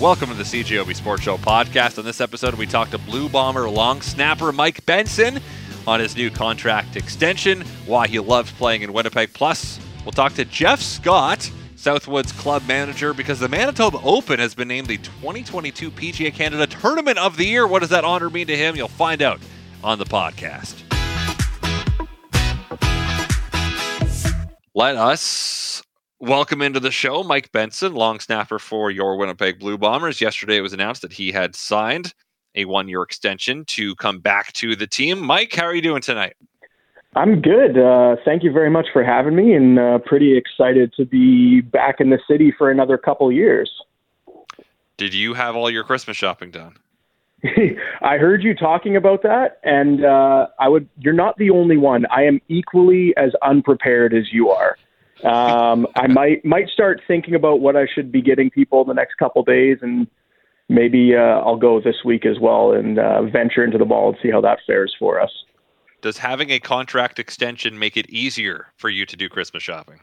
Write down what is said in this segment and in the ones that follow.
Welcome to the CJOB Sports Show podcast. On this episode, we talked to Blue Bomber long snapper Mike Benson on his new contract extension, why he loves playing in Winnipeg. Plus, we'll talk to Jeff Scott, Southwood's club manager, because the Manitoba Open has been named the 2022 PGA Canada Tournament of the Year. What does that honor mean to him? You'll find out on the podcast. Let us welcome into the show Mike Benson, long snapper for your Winnipeg Blue Bombers. Yesterday it was announced that he had signed a one year extension to come back to the team. Mike, how are you doing tonight? I'm good. Uh, thank you very much for having me, and uh, pretty excited to be back in the city for another couple years. Did you have all your Christmas shopping done? I heard you talking about that, and uh, I would. You're not the only one. I am equally as unprepared as you are. Um, I might might start thinking about what I should be getting people in the next couple days, and maybe uh, I'll go this week as well and uh, venture into the ball and see how that fares for us. Does having a contract extension make it easier for you to do Christmas shopping?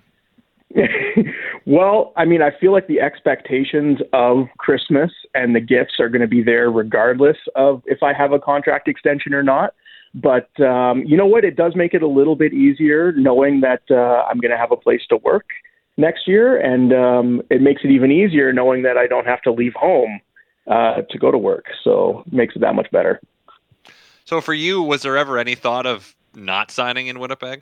well, I mean, I feel like the expectations of Christmas and the gifts are going to be there regardless of if I have a contract extension or not. But um, you know what? It does make it a little bit easier knowing that uh, I'm going to have a place to work next year, and um, it makes it even easier knowing that I don't have to leave home uh, to go to work. So it makes it that much better. So for you, was there ever any thought of not signing in Winnipeg?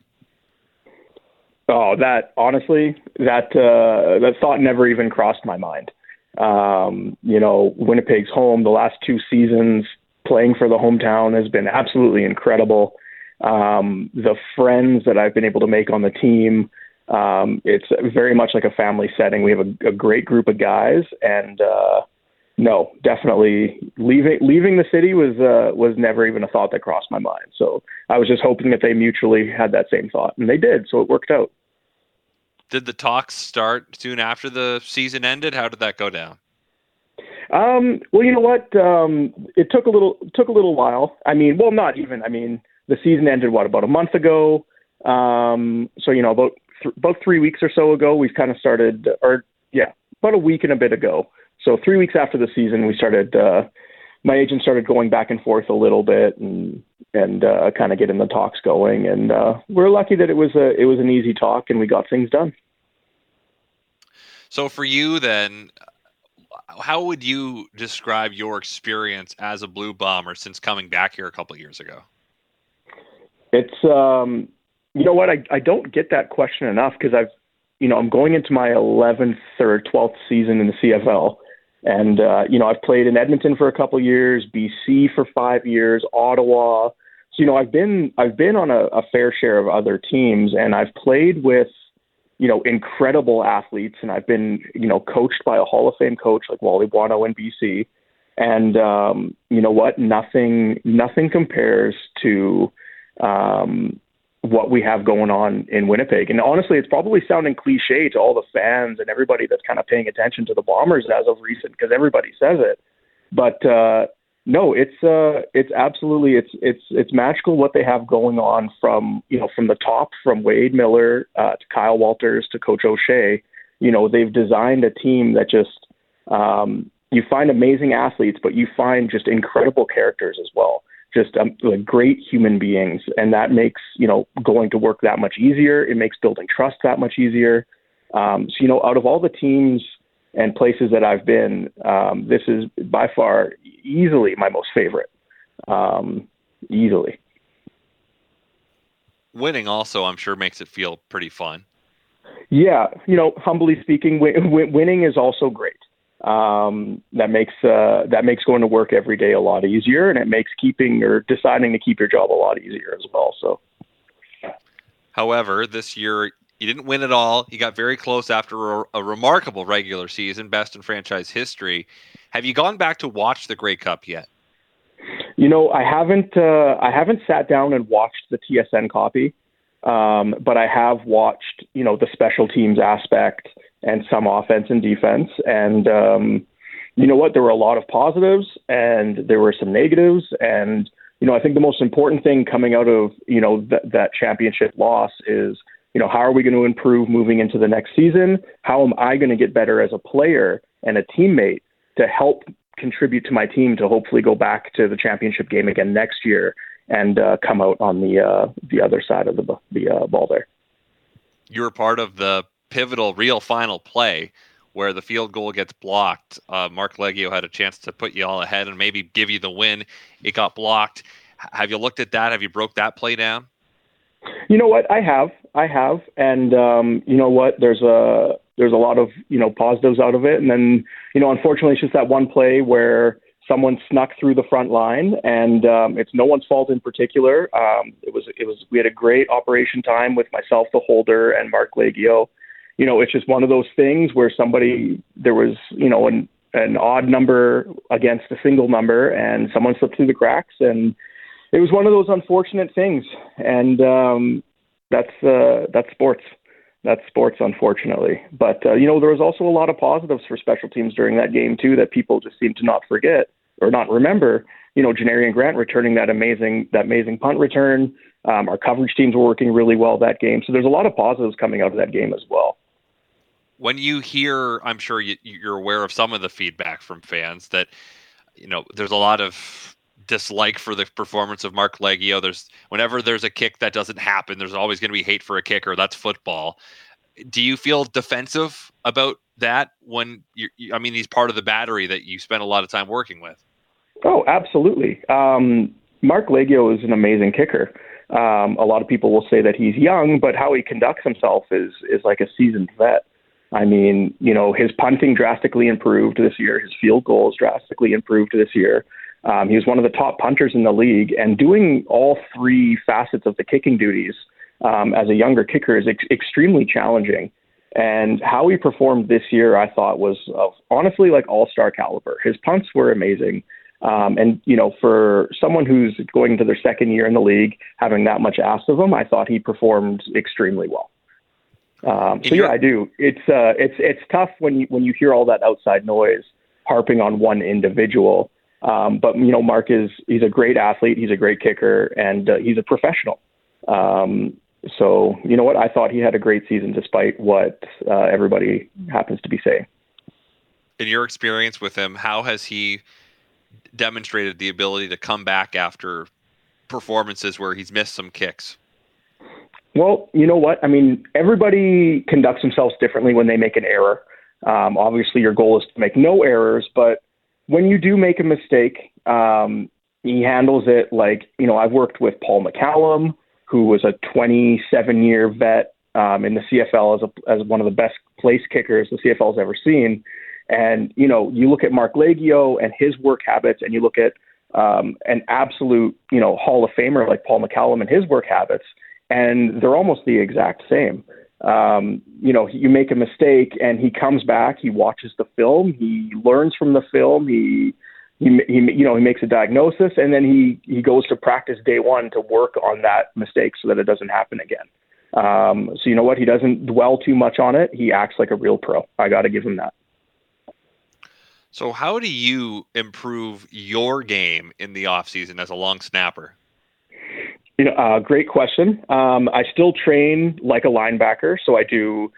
Oh, that honestly, that uh, that thought never even crossed my mind. Um, you know, Winnipeg's home. The last two seasons, playing for the hometown has been absolutely incredible. Um, the friends that I've been able to make on the team, um, it's very much like a family setting. We have a, a great group of guys, and uh, no, definitely leaving leaving the city was uh, was never even a thought that crossed my mind. So I was just hoping that they mutually had that same thought, and they did. So it worked out. Did the talks start soon after the season ended? How did that go down? Um, well, you know what? Um, it took a little took a little while. I mean, well, not even. I mean, the season ended what about a month ago. Um, so you know, about th- about three weeks or so ago, we've kind of started, or yeah, about a week and a bit ago. So three weeks after the season, we started. Uh, my agent started going back and forth a little bit and and uh, kind of getting the talks going. And uh, we're lucky that it was a it was an easy talk and we got things done. So for you, then, how would you describe your experience as a Blue Bomber since coming back here a couple years ago? It's um, you know what I I don't get that question enough because I've you know I'm going into my 11th or 12th season in the CFL and uh, you know, I've played in Edmonton for a couple years, BC for five years, Ottawa. So you know, I've been I've been on a, a fair share of other teams, and I've played with you know incredible athletes, and I've been you know coached by a Hall of Fame coach like Wally Buono in BC. And um, you know what? Nothing nothing compares to um, what we have going on in Winnipeg. And honestly, it's probably sounding cliche to all the fans and everybody that's kind of paying attention to the Bombers as of recent because everybody says it. But uh, no, it's uh, it's absolutely it's it's it's magical what they have going on from you know from the top from Wade Miller uh, to Kyle Walters to Coach O'Shea. You know they've designed a team that just um, you find amazing athletes, but you find just incredible characters as well just um, like great human beings, and that makes you know going to work that much easier. It makes building trust that much easier. Um, so you know, out of all the teams and places that I've been, um, this is by far easily my most favorite. Um, easily. Winning also, I'm sure, makes it feel pretty fun. Yeah, you know, humbly speaking, w- winning is also great um, that makes uh, that makes going to work every day a lot easier, and it makes keeping or deciding to keep your job a lot easier as well. So, however, this year you didn't win it all. You got very close after a, a remarkable regular season, best in franchise history. Have you gone back to watch the Grey Cup yet? You know, I haven't. Uh, I haven't sat down and watched the TSN copy, um, but I have watched. You know, the special teams aspect and some offense and defense. And um, you know what? There were a lot of positives and there were some negatives. And you know, I think the most important thing coming out of you know th- that championship loss is you know how are we going to improve moving into the next season? How am I going to get better as a player and a teammate to help contribute to my team to hopefully go back to the championship game again next year and uh, come out on the uh, the other side of the the uh, ball there. You were part of the pivotal real final play where the field goal gets blocked. Uh, Marc Liegghio had a chance to put you all ahead and maybe give you the win. It got blocked. Have you looked at that? Have you broke that play down? You know what? I have, I have, and um, you know what? There's a there's a lot of you know positives out of it, and then you know unfortunately it's just that one play where someone snuck through the front line, and um, it's no one's fault in particular. Um, it was it was we had a great operation time with myself, the holder, and Marc Liegghio. You know, it's just one of those things where somebody there was you know an an odd number against a single number, and someone slipped through the cracks, and it was one of those unfortunate things, and um, that's uh, that's sports. That's sports, unfortunately. But uh, you know, there was also a lot of positives for special teams during that game too that people just seem to not forget or not remember. You know, Janarion Grant returning that amazing that amazing punt return. Um, our coverage teams were working really well that game. So there's a lot of positives coming out of that game as well. When you hear, I'm sure you, you're aware of some of the feedback from fans that you know there's a lot of dislike for the performance of Marc Liegghio. There's whenever there's a kick that doesn't happen, there's always going to be hate for a kicker. That's football. Do you feel defensive about that when you I mean he's part of the battery that you spend a lot of time working with? Oh, absolutely. Um, Marc Liegghio is an amazing kicker. Um, a lot of people will say that he's young, but how he conducts himself is is like a seasoned vet. I mean, you know, his punting drastically improved this year. His field goals drastically improved this year. Um, he was one of the top punters in the league, and doing all three facets of the kicking duties um, as a younger kicker is ex- extremely challenging. And how he performed this year, I thought, was of honestly like all star caliber. His punts were amazing. Um, and, you know, for someone who's going into their second year in the league, having that much asked of him, I thought he performed extremely well. Um, so yeah, I do. It's uh, it's it's tough when you when you hear all that outside noise harping on one individual. Um, but you know, Marc is he's a great athlete. He's a great kicker, and uh, he's a professional. Um, so you know what? I thought he had a great season, despite what uh, everybody happens to be saying. In your experience with him, how has he demonstrated the ability to come back after performances where he's missed some kicks? Well, you know what? I mean, everybody conducts themselves differently when they make an error. Um, obviously, your goal is to make no errors, but when you do make a mistake, um, he handles it like, you know, I've worked with Paul McCallum, who was a 27 year vet um, in the CFL as, a, as one of the best place kickers the CFL's ever seen. And, you know, you look at Marc Liegghio and his work habits, and you look at um, an absolute, you know, Hall of Famer like Paul McCallum and his work habits, and they're almost the exact same um, you know, you make a mistake and he comes back, he watches the film, he learns from the film, he, he, he you know, he makes a diagnosis and then he, he goes to practice day one to work on that mistake so that it doesn't happen again. Um, so you know what? He doesn't dwell too much on it. He acts like a real pro. I got to give him that. So how do you improve your game in the off season as a long snapper? You know, uh, great question. Um, I still train like a linebacker, so I do.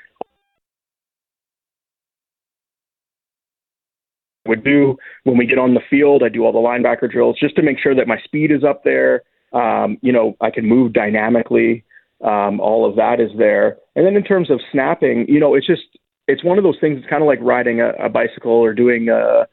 Would do when we get on the field. I do all the linebacker drills just to make sure that my speed is up there. Um, you know, I can move dynamically. Um, all of that is there. And then in terms of snapping, you know, it's just it's one of those things. It's kind of like riding a, a bicycle or doing a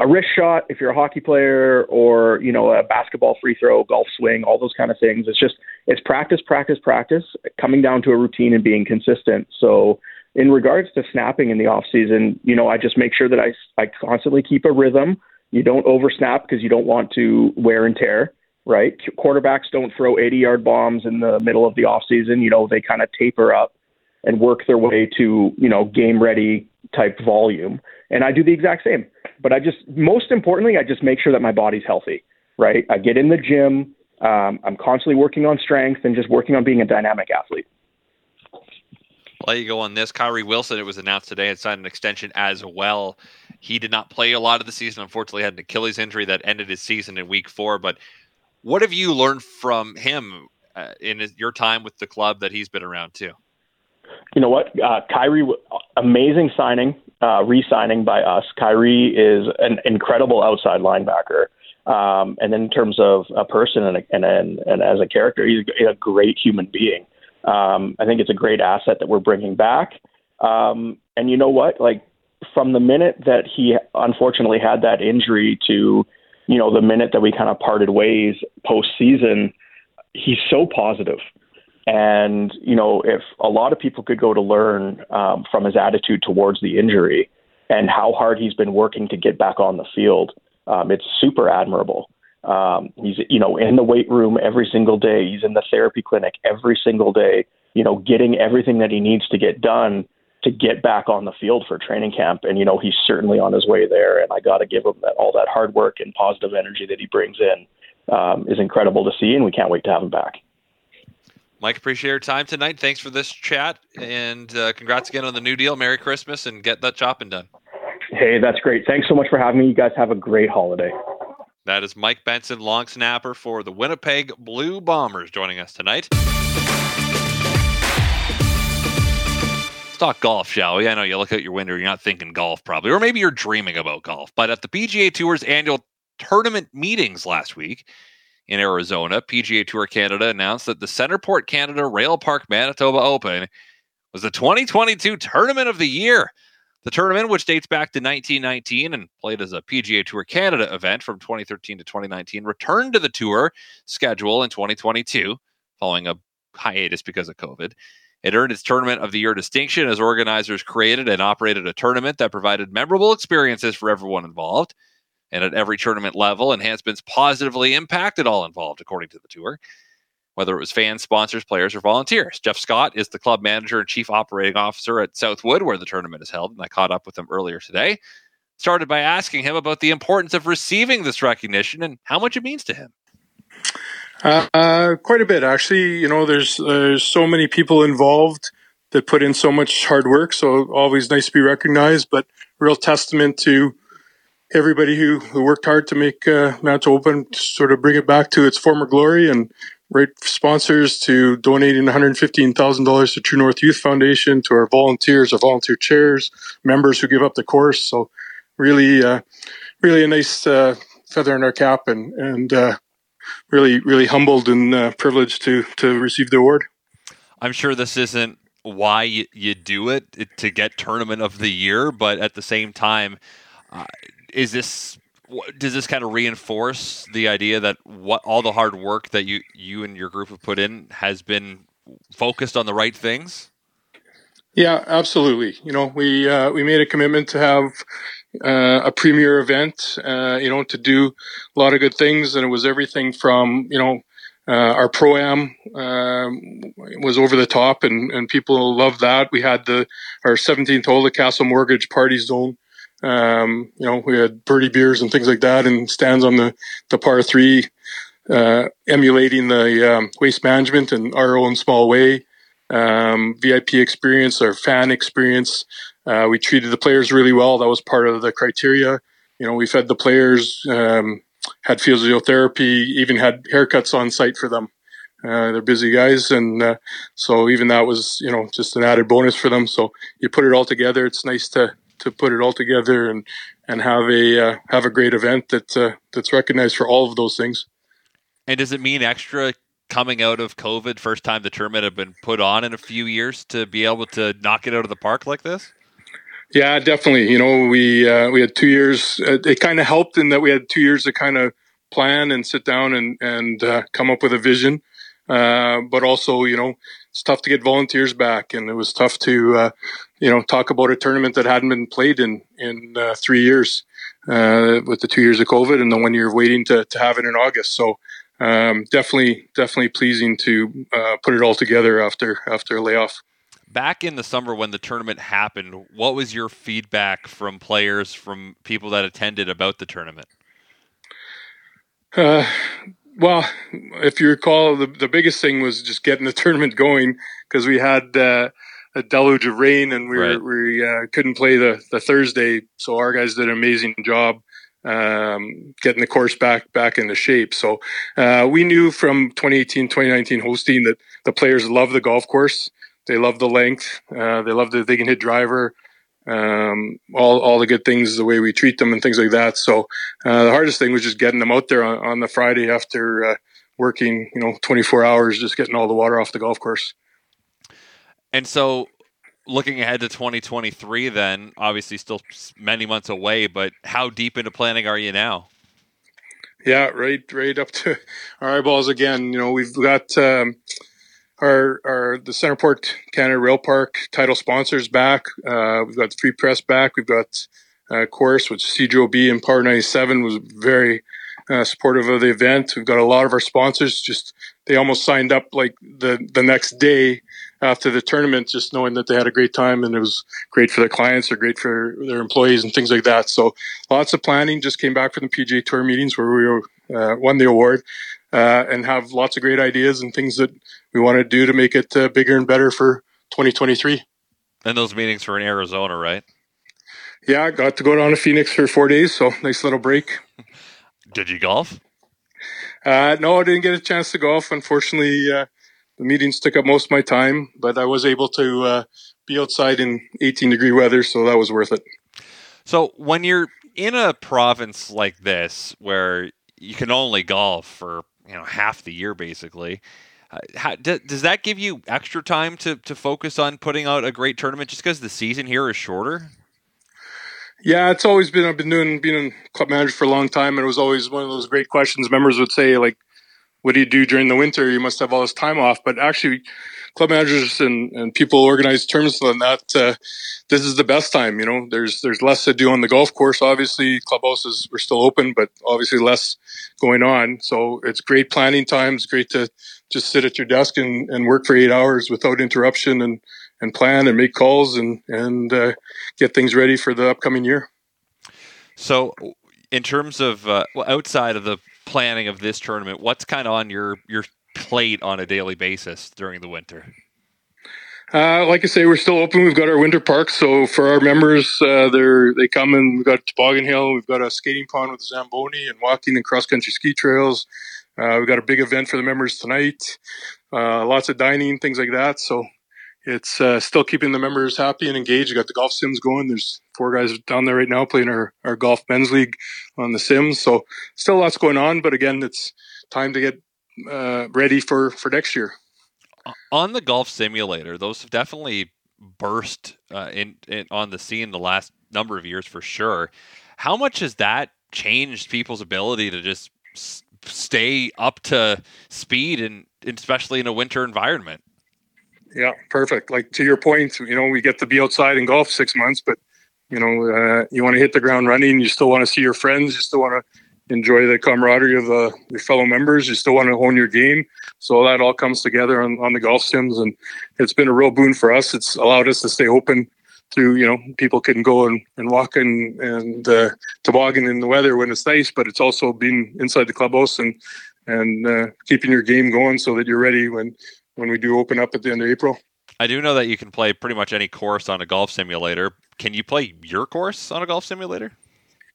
a wrist shot if you're a hockey player or you know a basketball free throw golf swing all those kind of things. It's just it's practice practice practice coming down to a routine and being consistent. So in regards to snapping in the off season you know i just make sure that i i constantly keep a rhythm. You don't over snap because you don't want to wear and tear right? Quarterbacks don't throw 80 yard bombs in the middle of the off season. You know they kind of taper up and work their way to you know game ready type volume and i do the exact same but I just, most importantly, I just make sure that my body's healthy, right? I get in the gym. Um, I'm constantly working on strength and just working on being a dynamic athlete. Let you go on this. Kyrie Wilson, it was announced today, had signed an extension as well. He did not play a lot of the season. Unfortunately, had an Achilles injury that ended his season in week four. But what have you learned from him uh, in his, your time with the club that he's been around too? You know what? Uh, Kyrie, amazing signing uh, re-signing by us. Kyrie is an incredible outside linebacker. Um, and in terms of a person and, a, and, and, and as a character, he's a great human being. Um, I think it's a great asset that we're bringing back. Um, and you know what? Like from the minute that he unfortunately had that injury to, you know, the minute that we kind of parted ways postseason, he's so positive. And you know, if a lot of people could go to learn um, from his attitude towards the injury and how hard he's been working to get back on the field, um, it's super admirable. Um, he's you know in the weight room every single day. He's in the therapy clinic every single day. You know, getting everything that he needs to get done to get back on the field for training camp. And you know, he's certainly on his way there. And I got to give him that all that hard work and positive energy that he brings in um, is incredible to see, and we can't wait to have him back. Mike, appreciate your time tonight. Thanks for this chat, and uh, congrats again on the new deal. Merry Christmas, and get that chopping done. Hey, that's great. Thanks so much for having me. You guys have a great holiday. That is Mike Benson, long snapper for the Winnipeg Blue Bombers, joining us tonight. Let's talk golf, shall we? I know you look out your window, you're not thinking golf probably, or maybe you're dreaming about golf. But at the PGA Tour's annual tournament meetings last week, in Arizona, PGA Tour Canada announced that the CentrePort Canada Rail Park Manitoba Open was the 2022 Tournament of the Year. The tournament, which dates back to 1919 and played as a PGA Tour Canada event from 2013 to 2019, returned to the tour schedule in 2022 following a hiatus because of COVID. It earned its Tournament of the Year distinction as organizers created and operated a tournament that provided memorable experiences for everyone involved. And at every tournament level, enhancements positively impacted all involved, according to the tour, whether it was fans, sponsors, players, or volunteers. Jeff Scott is the club manager and chief operating officer at Southwood, where the tournament is held, and I caught up with him earlier today. Started by asking him about the importance of receiving this recognition and how much it means to him. Uh, uh, quite a bit, actually. You know, there's there's so many people involved that put in so much hard work. So always nice to be recognized, but real testament to everybody who, who worked hard to make uh, Manitoba Open sort of bring it back to its former glory and great sponsors to donating $115,000 to True North Youth Foundation, to our volunteers, our volunteer chairs, members who give up the course. So really, uh, really a nice uh, feather in our cap and, and uh, really, really humbled and uh, privileged to, to receive the award. I'm sure this isn't why you, you do it, it to get tournament of the year, but at the same time, uh, is this does this kind of reinforce the idea that what all the hard work that you you and your group have put in has been focused on the right things? Yeah, absolutely. You know, we uh, we made a commitment to have uh, a premier event. Uh, you know, to do a lot of good things, and it was everything from you know. Uh, our pro am um, was over the top, and, and people loved that. We had the our 17th hole, the Castle Mortgage Party Zone, um, you know, we had birdie beers and things like that, and stands on the the par three, uh, emulating the um, waste management in our own small way. Um, VIP experience, our fan experience. Uh, we treated the players really well. That was part of the criteria. You know, we fed the players, um, had physiotherapy, even had haircuts on site for them. Uh, they're busy guys, and uh, so even that was, you know, just an added bonus for them. So you put it all together. It's nice to to put it all together and and have a uh, have a great event that uh, that's recognized for all of those things. And does it mean extra coming out of COVID, first time the tournament had been put on in a few years, to be able to knock it out of the park like this? Yeah, definitely. You know, we uh, we had two years. It, kind of helped in that we had two years to kind of plan and sit down and and uh, come up with a vision. Uh, but also, you know, it's tough to get volunteers back, and it was tough to, uh, you know, talk about a tournament that hadn't been played in in uh, three years, uh, with the two years of COVID and the one year of waiting to to have it in August. So. Um, definitely, definitely pleasing to uh, put it all together after after a layoff. Back in the summer when the tournament happened, what was your feedback from players, from people that attended about the tournament? Well, if you recall, the, the biggest thing was just getting the tournament going because we had uh, a deluge of rain and we right. were, we uh, couldn't play the, the Thursday. So our guys did an amazing job um, getting the course back back into shape. So uh, we knew from 2018, 2019 hosting that the players love the golf course. They love the length. Uh, they love that they can hit driver. Um, all all the good things, the way we treat them, and things like that. So uh, the hardest thing was just getting them out there on, on the Friday after uh, working, you know, 24 hours, just getting all the water off the golf course. And so, looking ahead to 2023, then obviously still many months away, but how deep into planning are you now? Yeah, right, right up to our eyeballs again. You know, we've got. Um, our, our the CentrePort Canada Rail Park title sponsors back. Uh, we've got the Free Press back. We've got uh, course, which CJOB and Power 97 was very uh, supportive of the event. We've got a lot of our sponsors just they almost signed up like the the next day after the tournament, just knowing that they had a great time and it was great for their clients or great for their employees and things like that. So lots of planning. Just came back from the PGA Tour meetings where we were, uh, won the award uh, and have lots of great ideas and things that we want to do to make it uh, bigger and better for 2023. And those meetings were in Arizona, right? Yeah, I got to go down to Phoenix for four days, so nice little break. Did you golf? Uh, no, I didn't get a chance to golf. Unfortunately, uh, the meetings took up most of my time, but I was able to uh, be outside in 18 degree weather, so that was worth it. So when you're in a province like this, where you can only golf for you know half the year basically. Uh, how, does that give you extra time to, to focus on putting out a great tournament just because the season here is shorter? Yeah, it's always been. I've been doing being a club manager for a long time, and it was always one of those great questions. Members would say, like, "What do you do during the winter? You must have all this time off." But actually, club managers and, and people organize tournaments and that. Uh, this is the best time. You know, there's there's less to do on the golf course. Obviously, clubhouses were still open, but obviously less going on. So it's great planning times. Great to just sit at your desk and, and work for eight hours without interruption and and plan and make calls and and uh, get things ready for the upcoming year. So, in terms of uh, outside of the planning of this tournament, what's kind of on your your plate on a daily basis during the winter? Uh, like I say, we're still open. We've got our winter parks. So for our members, uh, they they come and we've got toboggan hill. We've got a skating pond with Zamboni and walking and cross country ski trails. Uh, we've got a big event for the members tonight. Uh, lots of dining, things like that. So it's uh, still keeping the members happy and engaged. We got the golf sims going. There's four guys down there right now playing our, our golf men's league on the sims. So still lots going on, but again, it's time to get uh, ready for for next year. On the golf simulator, those have definitely burst uh, in, in on the scene the last number of years for sure. How much has that changed people's ability to just stay up to speed and especially in a winter environment? Yeah, perfect. Like to your point, you know, we get to be outside and golf six months, but you know, uh, you want to hit the ground running. You still want to see your friends. You still want to enjoy the camaraderie of uh, your fellow members. You still want to hone your game. So that all comes together on, on the golf sims. And it's been a real boon for us. It's allowed us to stay open through, you know, people can go and, and walk and, and uh, toboggan in the weather when it's nice, but it's also being inside the clubhouse and, and uh, keeping your game going so that you're ready when, when we do open up at the end of April. I do know that you can play pretty much any course on a golf simulator. Can you play your course on a golf simulator?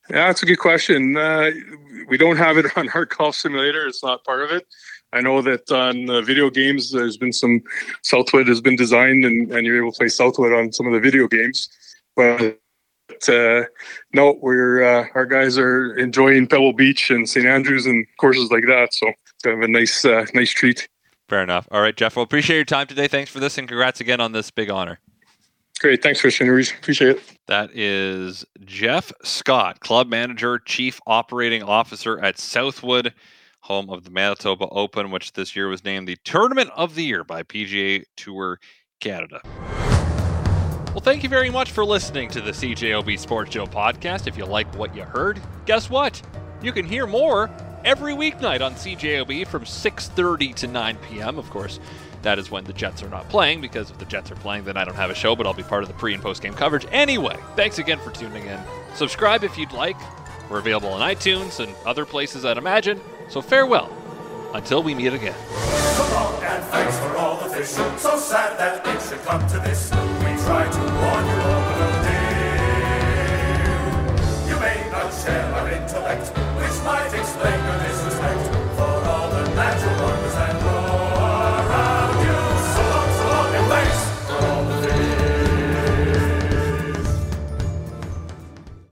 Yeah, that's a good question. Uh, we don't have it on our golf simulator. It's not part of it. I know that on uh, video games, there's been some Southwood has been designed, and, and you're able to play Southwood on some of the video games. But uh, no, we're uh, our guys are enjoying Pebble Beach and St Andrews and courses like that. So kind of a nice, uh, nice treat. Fair enough. All right, Jeff. Well, appreciate your time today. Thanks for this, and congrats again on this big honor. Great. Thanks, Christian. We Appreciate it. That is Jeff Scott, club manager, chief operating officer at Southwood, home of the Manitoba Open, which this year was named the Tournament of the Year by PGA Tour Canada. Well, thank you very much for listening to the CJOB Sports Show podcast. If you like what you heard, guess what? You can hear more every weeknight on CJOB from 6:30 to 9 p.m. Of course, that is when the Jets are not playing, because if the Jets are playing, then I don't have a show, but I'll be part of the pre and post game coverage. Anyway, thanks again for tuning in. Subscribe if you'd like. We're available on iTunes and other places, I'd imagine. So farewell, until we meet again. And thanks for all the fish. So sad that it should come to this. We to warn you deal. You may not share our intellect, which might explain your